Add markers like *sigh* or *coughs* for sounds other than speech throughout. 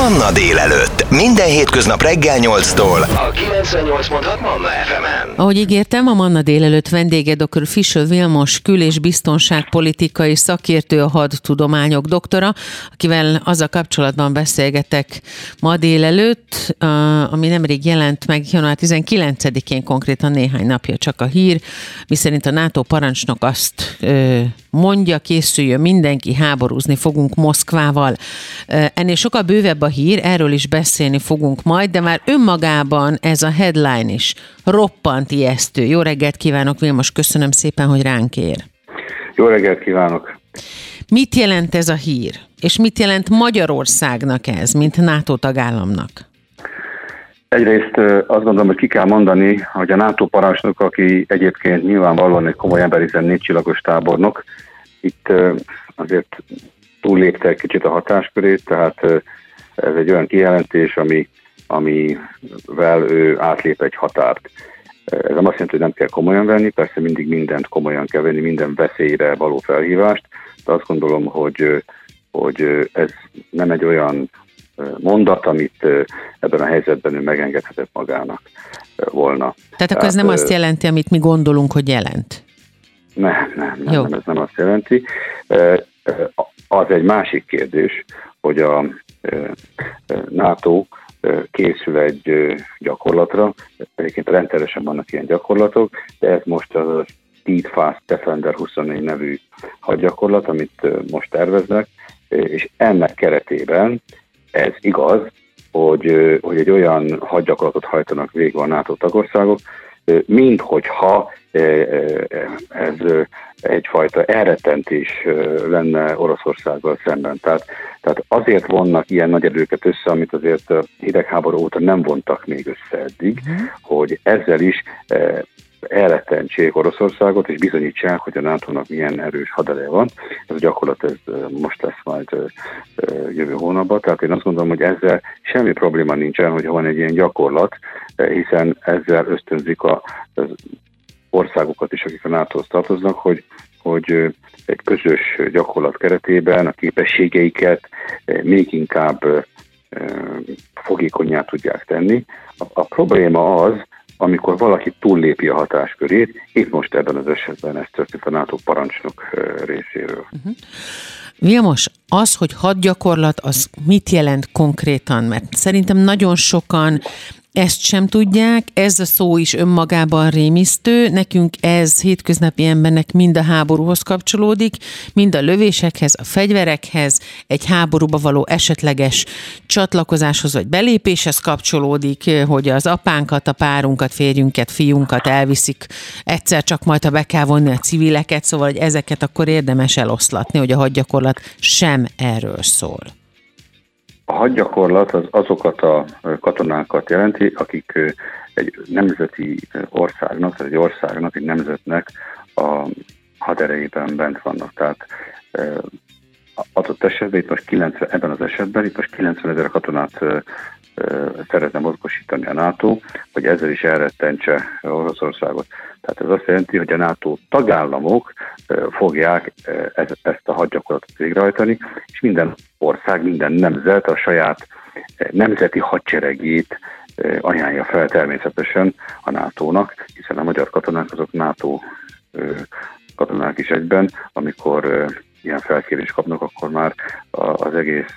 Manna délelőtt. Minden hétköznap reggel 8-tól. A 98.6 Manna FM-en. Ahogy ígértem, a Manna délelőtt vendége dr. Fischer Vilmos kül- és biztonságpolitikai szakértő, a hadtudományok doktora, akivel az a kapcsolatban beszélgetek ma délelőtt, ami nemrég jelent meg január 19-én konkrétan néhány napja csak a hír, miszerint a NATO parancsnok azt mondja, készüljön mindenki, háborúzni fogunk Moszkvával. Ennél sokkal bővebb a hír, erről is beszélni fogunk majd, de már önmagában ez a headline is roppant ijesztő. Jó reggelt kívánok, Vilmos, köszönöm szépen, hogy ránk ér. Jó reggelt kívánok! Mit jelent ez a hír? És mit jelent Magyarországnak ez, mint NATO tagállamnak? Egyrészt azt gondolom, hogy ki kell mondani, hogy a NATO parancsnok, aki egyébként nyilvánvalóan egy komoly ember, hiszen négy csillagos tábornok, itt azért túllépte egy kicsit a hatáskörét, tehát ez egy olyan kijelentés, ami, amivel ő átlép egy határt. Ez nem azt jelenti, hogy nem kell komolyan venni, persze mindig mindent komolyan kell venni, minden veszélyre való felhívást, de azt gondolom, hogy, hogy ez nem egy olyan mondat, amit ebben a helyzetben ő megengedhetett magának volna. Tehát akkor ez nem azt jelenti, amit mi gondolunk, hogy jelent? Nem, nem, nem, nem ez nem azt jelenti. Az egy másik kérdés, hogy a NATO készül egy gyakorlatra, egyébként rendszeresen vannak ilyen gyakorlatok, de ez most a Speed Fast Defender 24 nevű hadgyakorlat, amit most terveznek, és ennek keretében ez igaz, hogy, hogy egy olyan hadgyakorlatot hajtanak végre a NATO tagországok, mint hogyha ez egyfajta elrettentés lenne Oroszországgal szemben. Tehát, tehát azért vonnak ilyen nagy erőket össze, amit azért hidegháború óta nem vontak még össze eddig, uh-huh. hogy ezzel is elrettentsék Oroszországot, és bizonyítsák, hogy a nato milyen erős hadereje van. Ez a gyakorlat ez most lesz majd jövő hónapban, tehát én azt gondolom, hogy ezzel semmi probléma nincsen, hogy van egy ilyen gyakorlat, hiszen ezzel ösztönzik a, az országokat is, akik a nato tartoznak, hogy, hogy egy közös gyakorlat keretében a képességeiket még inkább fogékonyá tudják tenni. A, a probléma az, amikor valaki túllépi a hatáskörét, itt most ebben az esetben ez történt a NATO parancsnok részéről. Uh-huh. Az, hogy hadgyakorlat, az mit jelent konkrétan? Mert szerintem nagyon sokan ezt sem tudják, ez a szó is önmagában rémisztő, nekünk ez hétköznapi embernek mind a háborúhoz kapcsolódik, mind a lövésekhez, a fegyverekhez, egy háborúba való esetleges csatlakozáshoz vagy belépéshez kapcsolódik, hogy az apánkat, a párunkat, férjünket, fiunkat elviszik, egyszer csak majd, ha be kell vonni a civileket, szóval hogy ezeket akkor érdemes eloszlatni, hogy a hadgyakorlat sem erről szól. A hadgyakorlat az azokat a katonákat jelenti, akik egy nemzeti országnak, tehát egy országnak, egy nemzetnek a haderejében bent vannak. Tehát adott esetben, itt most 90, ebben az esetben, itt most 90 ezer katonát szeretne mozgosítani a NATO, hogy ezzel is elrettentse Oroszországot. Tehát ez azt jelenti, hogy a NATO tagállamok fogják ezt a hadgyakorlatot végrehajtani, és minden ország, minden nemzet a saját nemzeti hadseregét ajánlja fel természetesen a NATO-nak, hiszen a magyar katonák azok NATO katonák is egyben, amikor ilyen felkérést kapnak, akkor már az egész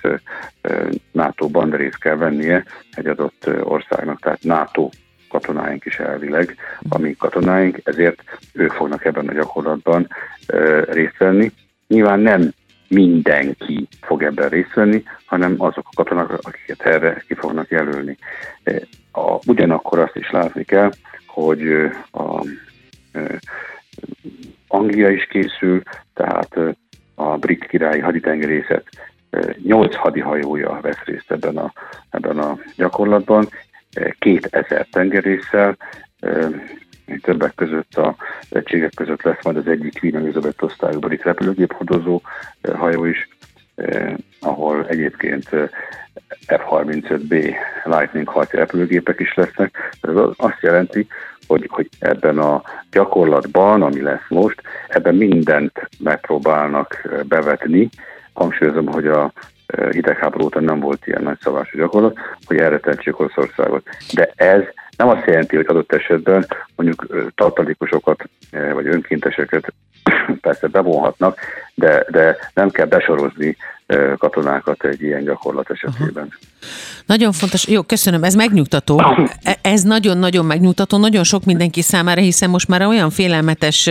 NATO-ban részt kell vennie egy adott országnak, tehát NATO katonáink is elvileg, ami katonáink, ezért ők fognak ebben a gyakorlatban részt venni. Nyilván nem mindenki fog ebben részt venni, hanem azok a katonák, akiket erre ki fognak jelölni. A, ugyanakkor azt is látni kell, hogy a, a Anglia is készül, tehát a brit királyi haditengerészet nyolc hadihajója vesz részt ebben a, ebben a gyakorlatban, két ezer tengerésszel, többek között a egységek között lesz majd az egyik Queen Elizabeth osztályú brit repülőgép hordozó hajó is, ahol egyébként F-35B Lightning harci repülőgépek is lesznek. Ez azt jelenti, hogy, hogy ebben a gyakorlatban, ami lesz most, ebben mindent megpróbálnak bevetni. Hangsúlyozom, hogy a hidegháború óta nem volt ilyen nagy szavású gyakorlat, hogy erre tentsék Oroszországot. De ez nem azt jelenti, hogy adott esetben mondjuk tartalékosokat vagy önkénteseket *coughs* persze bevonhatnak, de, de nem kell besorozni katonákat egy ilyen gyakorlat esetében. Aha. Nagyon fontos, jó, köszönöm, ez megnyugtató. *coughs* E, ez nagyon-nagyon megnyugtató, nagyon sok mindenki számára, hiszen most már olyan félelmetes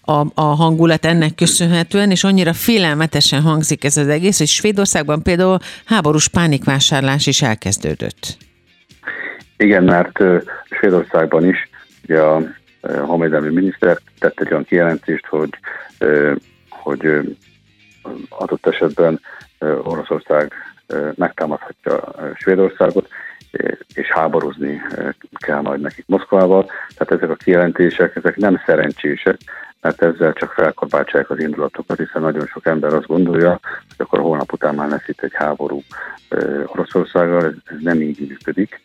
a, a hangulat ennek köszönhetően, és annyira félelmetesen hangzik ez az egész, hogy Svédországban például háborús pánikvásárlás is elkezdődött. Igen, mert Svédországban is ugye a honvédelmi miniszter tett egy olyan kijelentést, hogy, hogy adott esetben Oroszország megtámadhatja Svédországot, és háborúzni kell majd nekik Moszkvával. Tehát ezek a kijelentések, ezek nem szerencsések, mert ezzel csak felkorbácsolják az indulatokat, hiszen nagyon sok ember azt gondolja, hogy akkor holnap után már lesz itt egy háború Oroszországgal, ez, ez nem így működik.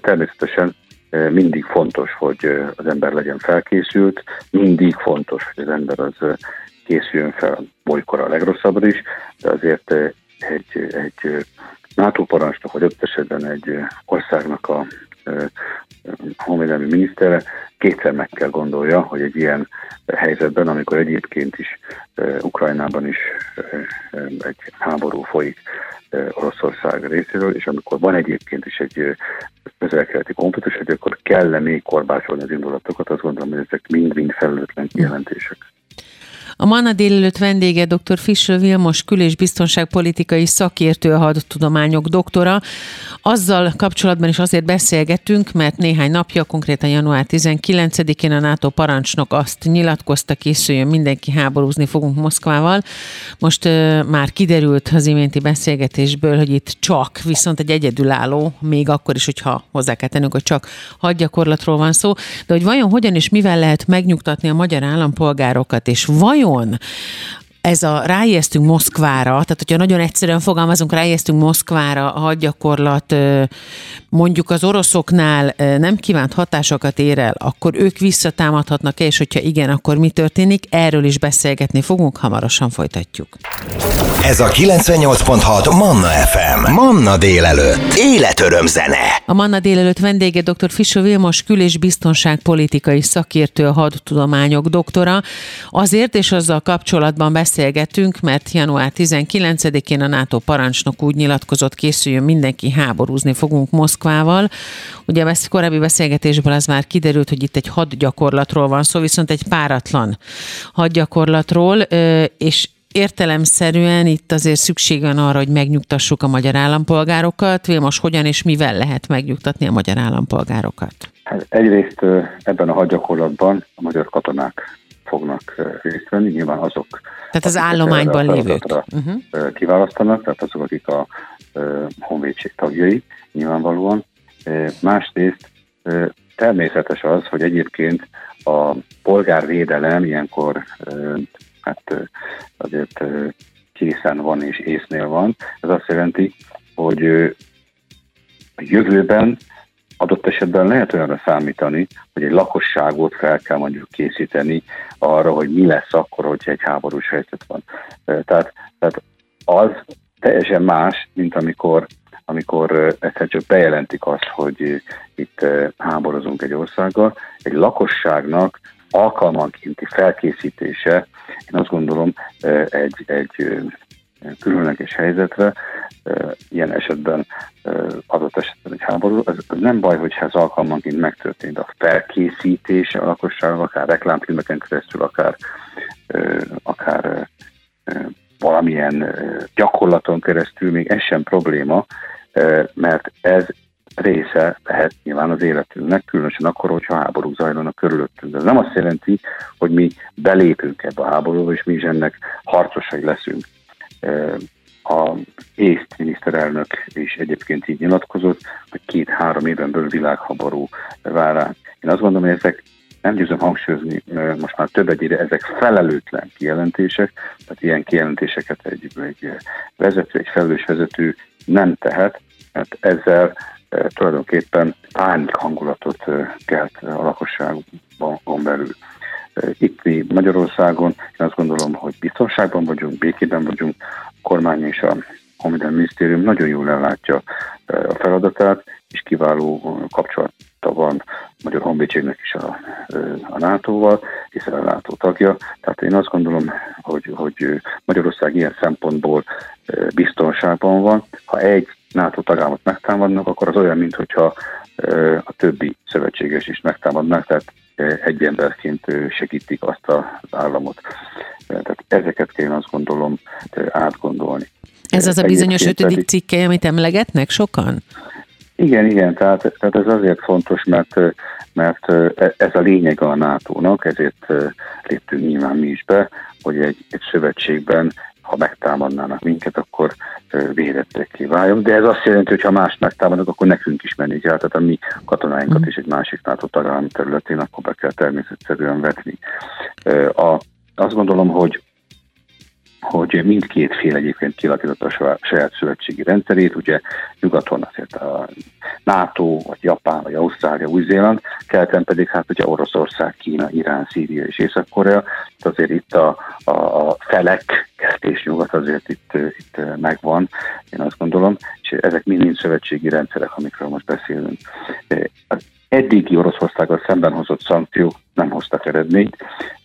Természetesen mindig fontos, hogy az ember legyen felkészült, mindig fontos, hogy az ember az készüljön fel bolykor a legrosszabbra is, de azért egy, egy NATO parancsnok, vagy ott esetben egy országnak a honvédelmi minisztere kétszer meg kell gondolja, hogy egy ilyen helyzetben, amikor egyébként is Ukrajnában is egy háború folyik Oroszország részéről, és amikor van egyébként is egy közel-keleti konfliktus, hogy akkor kell-e még korbácsolni az indulatokat, azt gondolom, hogy ezek mind-mind felelőtlen kijelentések. A Manna délelőtt vendége dr. Fischer Vilmos kül- és biztonságpolitikai szakértő, a hadtudományok doktora. Azzal kapcsolatban is azért beszélgettünk, mert néhány napja, konkrétan január 19-én a NATO parancsnok azt nyilatkozta, készüljön mindenki háborúzni fogunk Moszkvával. Most uh, már kiderült az iménti beszélgetésből, hogy itt csak, viszont egy egyedülálló, még akkor is, hogyha hozzá kell tennünk, hogy csak hadgyakorlatról van szó, de hogy vajon hogyan és mivel lehet megnyugtatni a magyar állampolgárokat, és vajon vajon ez a ráijesztünk Moszkvára, tehát hogyha nagyon egyszerűen fogalmazunk, ráijesztünk Moszkvára a hadgyakorlat mondjuk az oroszoknál nem kívánt hatásokat ér el, akkor ők visszatámadhatnak-e, és hogyha igen, akkor mi történik? Erről is beszélgetni fogunk, hamarosan folytatjuk. Ez a 98.6 Manna FM. Manna délelőtt. Életöröm zene. A Manna délelőtt vendége dr. Fischer Vilmos kül- és biztonságpolitikai szakértő, a hadtudományok doktora. Azért és azzal kapcsolatban beszélgetünk, mert január 19-én a NATO parancsnok úgy nyilatkozott, készüljön mindenki, háborúzni fogunk Moszkvával. Ugye a korábbi beszélgetésből az már kiderült, hogy itt egy hadgyakorlatról van szó, viszont egy páratlan hadgyakorlatról, és értelemszerűen itt azért szükség van arra, hogy megnyugtassuk a magyar állampolgárokat. Vilmos, hogyan és mivel lehet megnyugtatni a magyar állampolgárokat? Hát egyrészt ebben a hadgyakorlatban a magyar katonák fognak részt venni, nyilván azok. Tehát az állományban lévők. Uh-huh. Kiválasztanak, tehát azok, akik a honvédség tagjai, nyilvánvalóan. Másrészt természetes az, hogy egyébként a polgárvédelem ilyenkor hát azért készen van és észnél van. Ez azt jelenti, hogy a jövőben adott esetben lehet olyanra számítani, hogy egy lakosságot fel kell mondjuk készíteni arra, hogy mi lesz akkor, hogyha egy háborús helyzet van. Tehát, tehát az teljesen más, mint amikor amikor egyszer csak bejelentik azt, hogy itt háborozunk egy országgal, egy lakosságnak alkalmankénti felkészítése, én azt gondolom, egy, egy különleges helyzetre, ilyen esetben adott esetben egy háború, ez nem baj, hogyha ez alkalmanként megtörtént. A felkészítése a lakosságnak, akár reklámfilmeken keresztül, akár, akár valamilyen gyakorlaton keresztül, még ez sem probléma, mert ez része lehet nyilván az életünknek, különösen akkor, hogyha háború zajlanak körülöttünk. Ez nem azt jelenti, hogy mi belépünk ebbe a háborúba, és mi is ennek harcosai leszünk. A észt miniszterelnök is egyébként így nyilatkozott, hogy két-három éven belül világháború vár rá. Én azt gondolom, hogy ezek nem győzöm hangsúlyozni, most már több egyére ezek felelőtlen kijelentések, tehát ilyen kijelentéseket egy, egy vezető, egy felelős vezető nem tehet, mert ezzel tulajdonképpen pánik hangulatot kelt a lakosságban belül. Itt Magyarországon én azt gondolom, hogy biztonságban vagyunk, békében vagyunk, a kormány és a Honvédelmi Minisztérium nagyon jól ellátja a feladatát, és kiváló kapcsolata van Magyar Honvédségnek is a, a NATO-val, hiszen a NATO tagja. Tehát én azt gondolom, hogy, hogy Magyarország ilyen szempontból biztonságban van. Ha egy NATO tagállamot megtámadnak, akkor az olyan, mintha a többi szövetséges is megtámadnak, tehát egy emberként segítik azt az államot. Tehát ezeket kell azt gondolom átgondolni. Ez az a bizonyos ötödik cikke, amit emlegetnek sokan? Igen, igen, tehát, tehát ez azért fontos, mert, mert ez a lényeg a NATO-nak, ezért léptünk nyilván mi is be, hogy egy, egy szövetségben ha megtámadnának minket, akkor védettekké váljunk. De ez azt jelenti, hogy ha más megtámadnak, akkor nekünk is menni kell. Tehát a mi katonáinkat mm. is egy másik NATO tagállam területén, akkor be kell természetszerűen vetni. A, azt gondolom, hogy hogy mindkét fél egyébként kialakította a saját szövetségi rendszerét, ugye nyugaton azért a NATO, vagy Japán, vagy Ausztrália, Új-Zéland, keleten pedig hát ugye Oroszország, Kína, Irán, Szíria és Észak-Korea, azért itt a, a, a felek, és nyugat azért itt, itt megvan, én azt gondolom, és ezek mind-mind szövetségi rendszerek, amikről most beszélünk. Az eddigi Oroszországgal szemben hozott szankciók nem hoztak eredményt.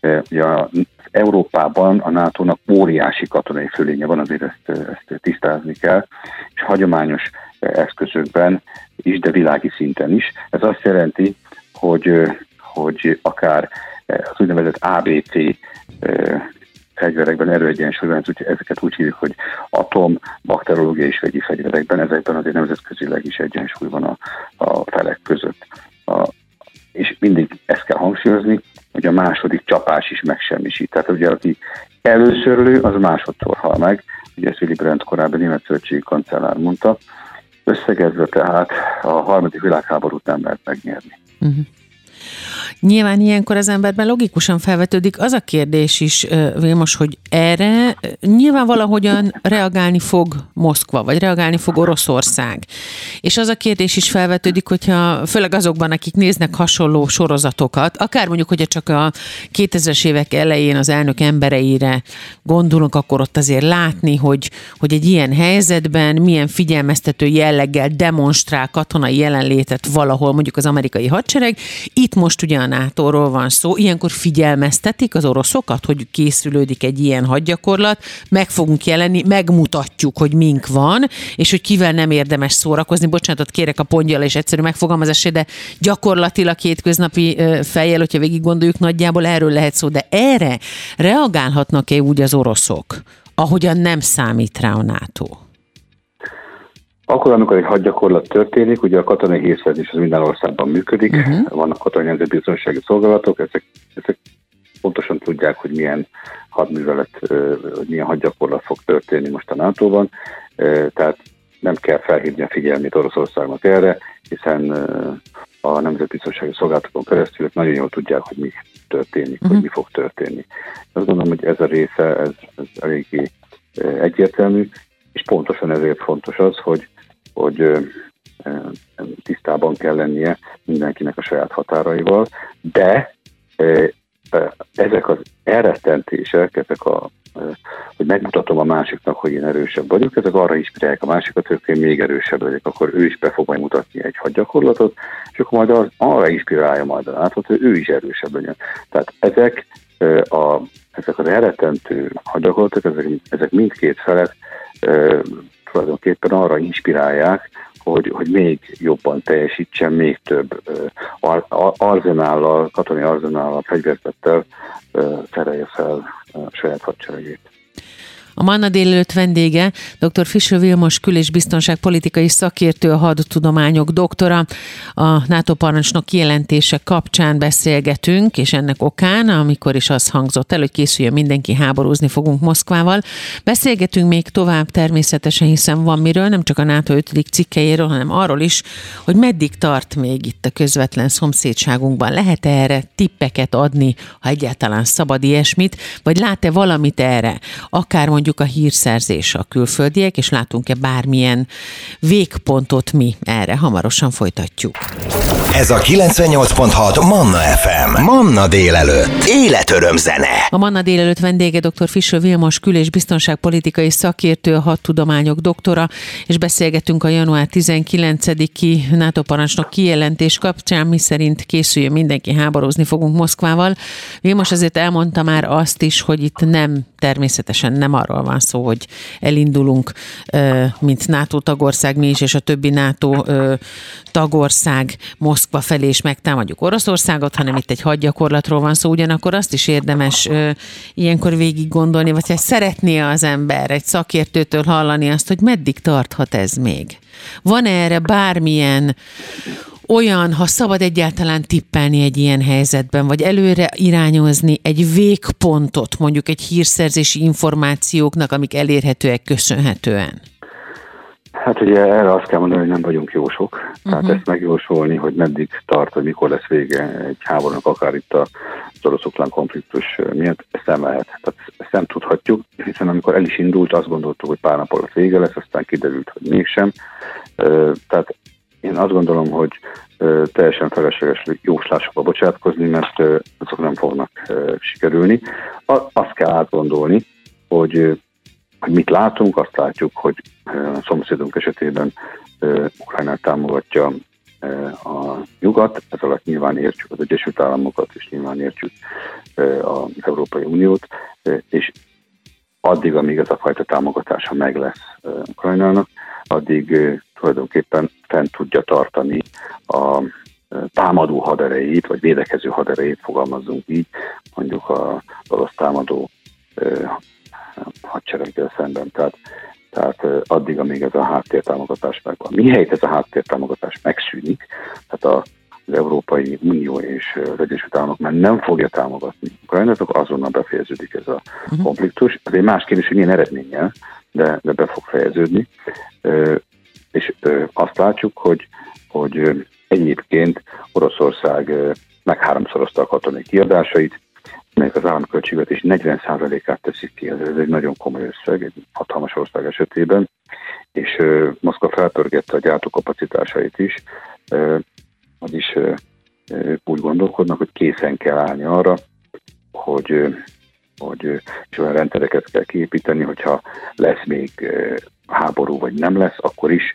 Ugye a Európában a NATO-nak óriási katonai fölénye van, azért ezt, ezt tisztázni kell, és hagyományos eszközökben is, de világi szinten is. Ez azt jelenti, hogy, hogy akár az úgynevezett ABC fegyverekben erőegyensúlyban, ezeket úgy hívjuk, hogy atom, bakteriológiai és vegyi fegyverekben, ezekben azért nemzetközileg is egyensúly van a, a felek között. A, és mindig ezt kell hangsúlyozni, hogy a második csapás is megsemmisít. Tehát ugye aki először lő, az másodszor hal meg, ugye ezt Willy Brandt korábbi német szövetségi kancellár mondta. Összegezve tehát a harmadik világháborút nem lehet megnyerni. Uh-huh. Nyilván ilyenkor az emberben logikusan felvetődik az a kérdés is, Vilmos, hogy erre nyilván valahogyan reagálni fog Moszkva, vagy reagálni fog Oroszország. És az a kérdés is felvetődik, hogyha főleg azokban, akik néznek hasonló sorozatokat, akár mondjuk, hogyha csak a 2000-es évek elején az elnök embereire gondolunk, akkor ott azért látni, hogy, hogy egy ilyen helyzetben milyen figyelmeztető jelleggel demonstrál katonai jelenlétet valahol, mondjuk az amerikai hadsereg. Itt most ugye a NATO-ról van szó, ilyenkor figyelmeztetik az oroszokat, hogy készülődik egy ilyen hadgyakorlat, meg fogunk jelenni, megmutatjuk, hogy mink van, és hogy kivel nem érdemes szórakozni. Bocsánatot kérek a pontjal és egyszerű megfogalmazásra, de gyakorlatilag hétköznapi fejjel, hogyha végig gondoljuk, nagyjából erről lehet szó, de erre reagálhatnak-e úgy az oroszok, ahogyan nem számít rá a NATO? Akkor, amikor egy hadgyakorlat történik, ugye a katonai hírszerzés az minden országban működik, uh-huh. vannak katonai nemzetbiztonsági szolgálatok, ezek, ezek pontosan tudják, hogy milyen hadművelet, hogy milyen hadgyakorlat fog történni most a NATO-ban, tehát nem kell felhívni a figyelmét Oroszországnak erre, hiszen a nemzetbiztonsági szolgálatokon keresztül nagyon jól tudják, hogy mi történik, uh-huh. hogy mi fog történni. Azt gondolom, hogy ez a része, ez, ez eléggé egyértelmű, és pontosan ezért fontos az, hogy hogy tisztában kell lennie mindenkinek a saját határaival, de ezek az elrettentések, ezek a, hogy megmutatom a másiknak, hogy én erősebb vagyok, ezek arra inspirálják a másikat, hogy én még erősebb vagyok, akkor ő is be fog majd mutatni egy hadgyakorlatot, és akkor majd az, arra inspirálja majd a látot, hogy ő is erősebb legyen. Tehát ezek, a, ezek az elrettentő hadgyakorlatok, ezek, ezek mindkét felet tulajdonképpen arra inspirálják, hogy, hogy még jobban teljesítsen, még több ar, arzenállal, katonai arzenállal, fegyverzettel terelje fel a saját hadseregét. A Manna délelőtt vendége dr. Fischer Vilmos kül- és biztonságpolitikai szakértő, a hadtudományok doktora. A NATO parancsnok kijelentése kapcsán beszélgetünk, és ennek okán, amikor is az hangzott el, hogy készüljön mindenki, háborúzni fogunk Moszkvával. Beszélgetünk még tovább természetesen, hiszen van miről, nem csak a NATO 5. cikkeiről, hanem arról is, hogy meddig tart még itt a közvetlen szomszédságunkban. Lehet -e erre tippeket adni, ha egyáltalán szabad ilyesmit, vagy lát-e valamit erre, akár mondjuk mondjuk a hírszerzés a külföldiek, és látunk-e bármilyen végpontot mi erre. Hamarosan folytatjuk. Ez a 98.6 Manna FM. Manna délelőtt. Életöröm zene. A Manna délelőtt vendége dr. Fischer Vilmos kül- és biztonságpolitikai szakértő, a hadtudományok doktora, és beszélgetünk a január 19-i NATO parancsnok kijelentés kapcsán, mi szerint készüljön mindenki háborúzni fogunk Moszkvával. Vilmos azért elmondta már azt is, hogy itt nem természetesen nem arról van szó, hogy elindulunk, mint NATO tagország mi is, és a többi NATO tagország Moszkva felé is megtámadjuk Oroszországot, hanem itt egy hadgyakorlatról van szó, ugyanakkor azt is érdemes ilyenkor végig gondolni, vagy ha szeretné az ember egy szakértőtől hallani azt, hogy meddig tarthat ez még. Van erre bármilyen olyan, ha szabad egyáltalán tippelni egy ilyen helyzetben, vagy előre irányozni egy végpontot, mondjuk egy hírszerzési információknak, amik elérhetőek köszönhetően? Hát ugye erre azt kell mondani, hogy nem vagyunk jósok. Uh-huh. Tehát mhm. ezt megjósolni, hogy meddig tart, hogy mikor lesz vége egy háborúnak, akár itt a orosz konfliktus miatt, ezt nem lehet. Tehát ezt nem tudhatjuk, hiszen amikor el is indult, azt gondoltuk, hogy pár nap alatt vége lesz, aztán kiderült, hogy mégsem. Tehát én azt gondolom, hogy teljesen felesleges jóslásokba bocsátkozni, mert azok nem fognak sikerülni. Azt kell átgondolni, hogy hogy mit látunk, azt látjuk, hogy a szomszédunk esetében Ukrajnát támogatja a nyugat, ez alatt nyilván értjük az Egyesült Államokat, és nyilván értjük az Európai Uniót, és addig, amíg ez a fajta támogatása meg lesz Ukrajnának, addig tulajdonképpen fent tudja tartani a támadó haderejét, vagy védekező haderejét fogalmazzunk így, mondjuk a orosz támadó hadsereggel szemben. Tehát, tehát addig, amíg ez a háttértámogatás megvan. Mihelyt ez a háttértámogatás megszűnik, tehát a, az Európai Unió és az Egyesült Államok már nem fogja támogatni Ukrajnát, akkor azonnal befejeződik ez a uh-huh. konfliktus. Ez egy más kérdés, hogy milyen eredménnyel, de, de be fog fejeződni. És azt látjuk, hogy, hogy egyébként Oroszország meg háromszorozta a katonai kiadásait, melyek az államköltségvetés 40%-át teszik ki. Ez, ez egy nagyon komoly összeg, egy hatalmas ország esetében, és uh, Moszkva felpörgette a gyártókapacitásait is, uh, vagyis uh, úgy gondolkodnak, hogy készen kell állni arra, hogy, hogy és olyan rendszereket kell kiépíteni, hogyha lesz még háború, vagy nem lesz, akkor is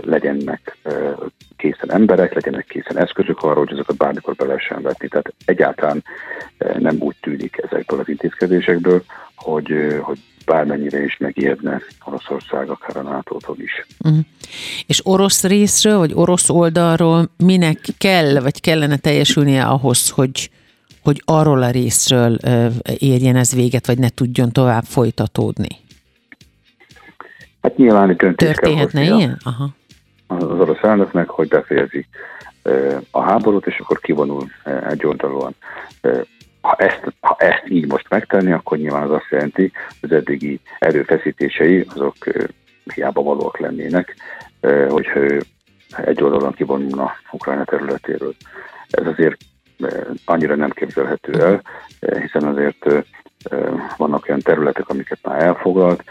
legyenek készen emberek, legyenek készen eszközök arra, hogy azokat bármikor be lehessen vetni. Tehát egyáltalán nem úgy tűnik ezekből az intézkedésekből, hogy, hogy bármennyire is megijedne Oroszország, akár a nato is. Uh-huh. És orosz részről, vagy orosz oldalról minek kell, vagy kellene teljesülnie ahhoz, hogy, hogy arról a részről érjen ez véget, vagy ne tudjon tovább folytatódni? Hát nyilván itt Történhetne ilyen? Aha. Az orosz elnöknek, hogy befejezi a háborút, és akkor kivonul egy oldalon. Ha ezt, ha ezt így most megtenni, akkor nyilván az azt jelenti, hogy az eddigi erőfeszítései azok hiába valóak lennének, hogyha egy oldalon kivonulna Ukrajna területéről. Ez azért annyira nem képzelhető el, hiszen azért vannak olyan területek, amiket már elfoglalt,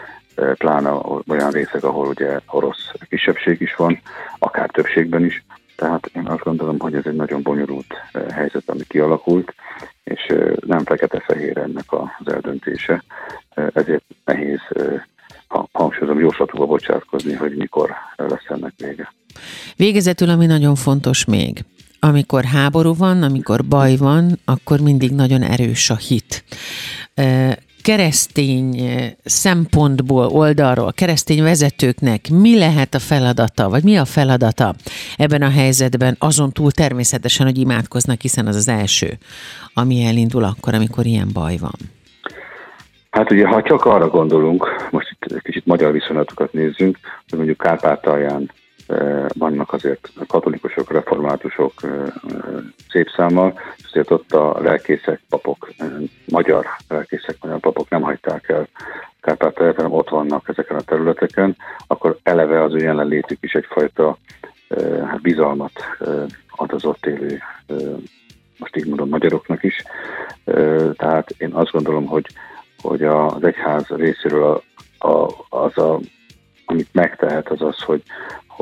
pláne olyan részek, ahol ugye orosz kisebbség is van, akár többségben is. Tehát én azt gondolom, hogy ez egy nagyon bonyolult helyzet, ami kialakult, és nem fekete-fehér ennek az eldöntése. Ezért nehéz hangsúlyozom jóslatúba bocsátkozni, hogy mikor lesz ennek vége. Végezetül, ami nagyon fontos még, amikor háború van, amikor baj van, akkor mindig nagyon erős a hit keresztény szempontból, oldalról, keresztény vezetőknek mi lehet a feladata, vagy mi a feladata ebben a helyzetben, azon túl természetesen, hogy imádkoznak, hiszen az az első, ami elindul akkor, amikor ilyen baj van? Hát ugye, ha csak arra gondolunk, most itt kicsit magyar viszonyatokat nézzünk, hogy mondjuk Kárpátalján vannak azért katolikusok, reformátusok szép számmal, és azért ott a lelkészek, papok, magyar lelkészek, magyar papok nem hagyták el Kárpátalját, hanem ott vannak ezeken a területeken, akkor eleve az ő jelenlétük is egyfajta hát bizalmat ad az ott élő, most így mondom, magyaroknak is. Tehát én azt gondolom, hogy, hogy az egyház részéről a, a, az a amit megtehet, az az, hogy,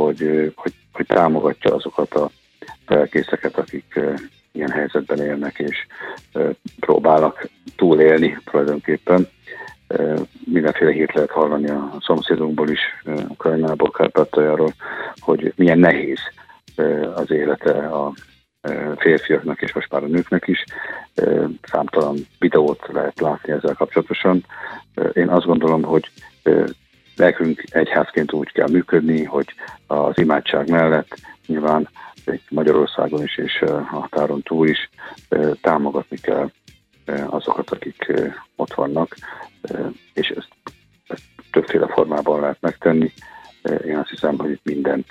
hogy, hogy, hogy támogatja azokat a felkészeket, akik ilyen helyzetben élnek és próbálnak túlélni tulajdonképpen. Mindenféle hírt lehet hallani a szomszédunkból is, Ukrajnából, Kárpátaljáról, hogy milyen nehéz az élete a férfiaknak és most már a nőknek is. Számtalan videót lehet látni ezzel kapcsolatosan. Én azt gondolom, hogy nekünk egyházként úgy kell működni, hogy az imádság mellett nyilván Magyarországon is és a határon túl is támogatni kell azokat, akik ott vannak, és ezt, ezt többféle formában lehet megtenni. Én azt hiszem, hogy itt mindent,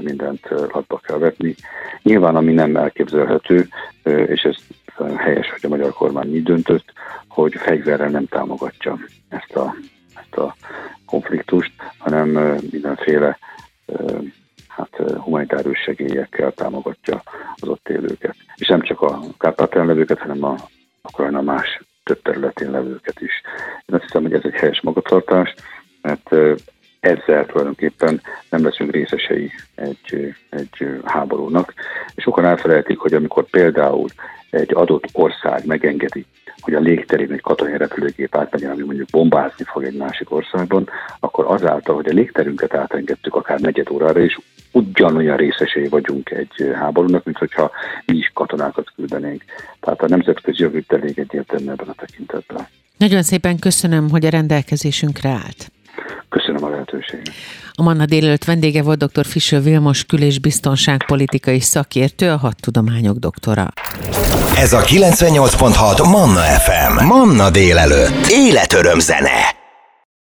mindent latba kell vetni. Nyilván, ami nem elképzelhető, egy, háborúnak. Sokan elfelejtik, hogy amikor például egy adott ország megengedi, hogy a légterén egy katonai repülőgép átmenjen, ami mondjuk bombázni fog egy másik országban, akkor azáltal, hogy a légterünket átengedtük akár negyed órára is, ugyanolyan részesei vagyunk egy háborúnak, mint hogyha mi is katonákat küldenénk. Tehát a nemzetközi itt elég egyértelmű ebben a tekintetben. Nagyon szépen köszönöm, hogy a rendelkezésünkre állt. Köszönöm a lehetőséget. A Manna délelőtt vendége volt dr. Fischer Vilmos kül- és biztonságpolitikai szakértő, a hadtudományok doktora. Ez a 98.6 Manna FM. Manna délelőtt. Életöröm zene.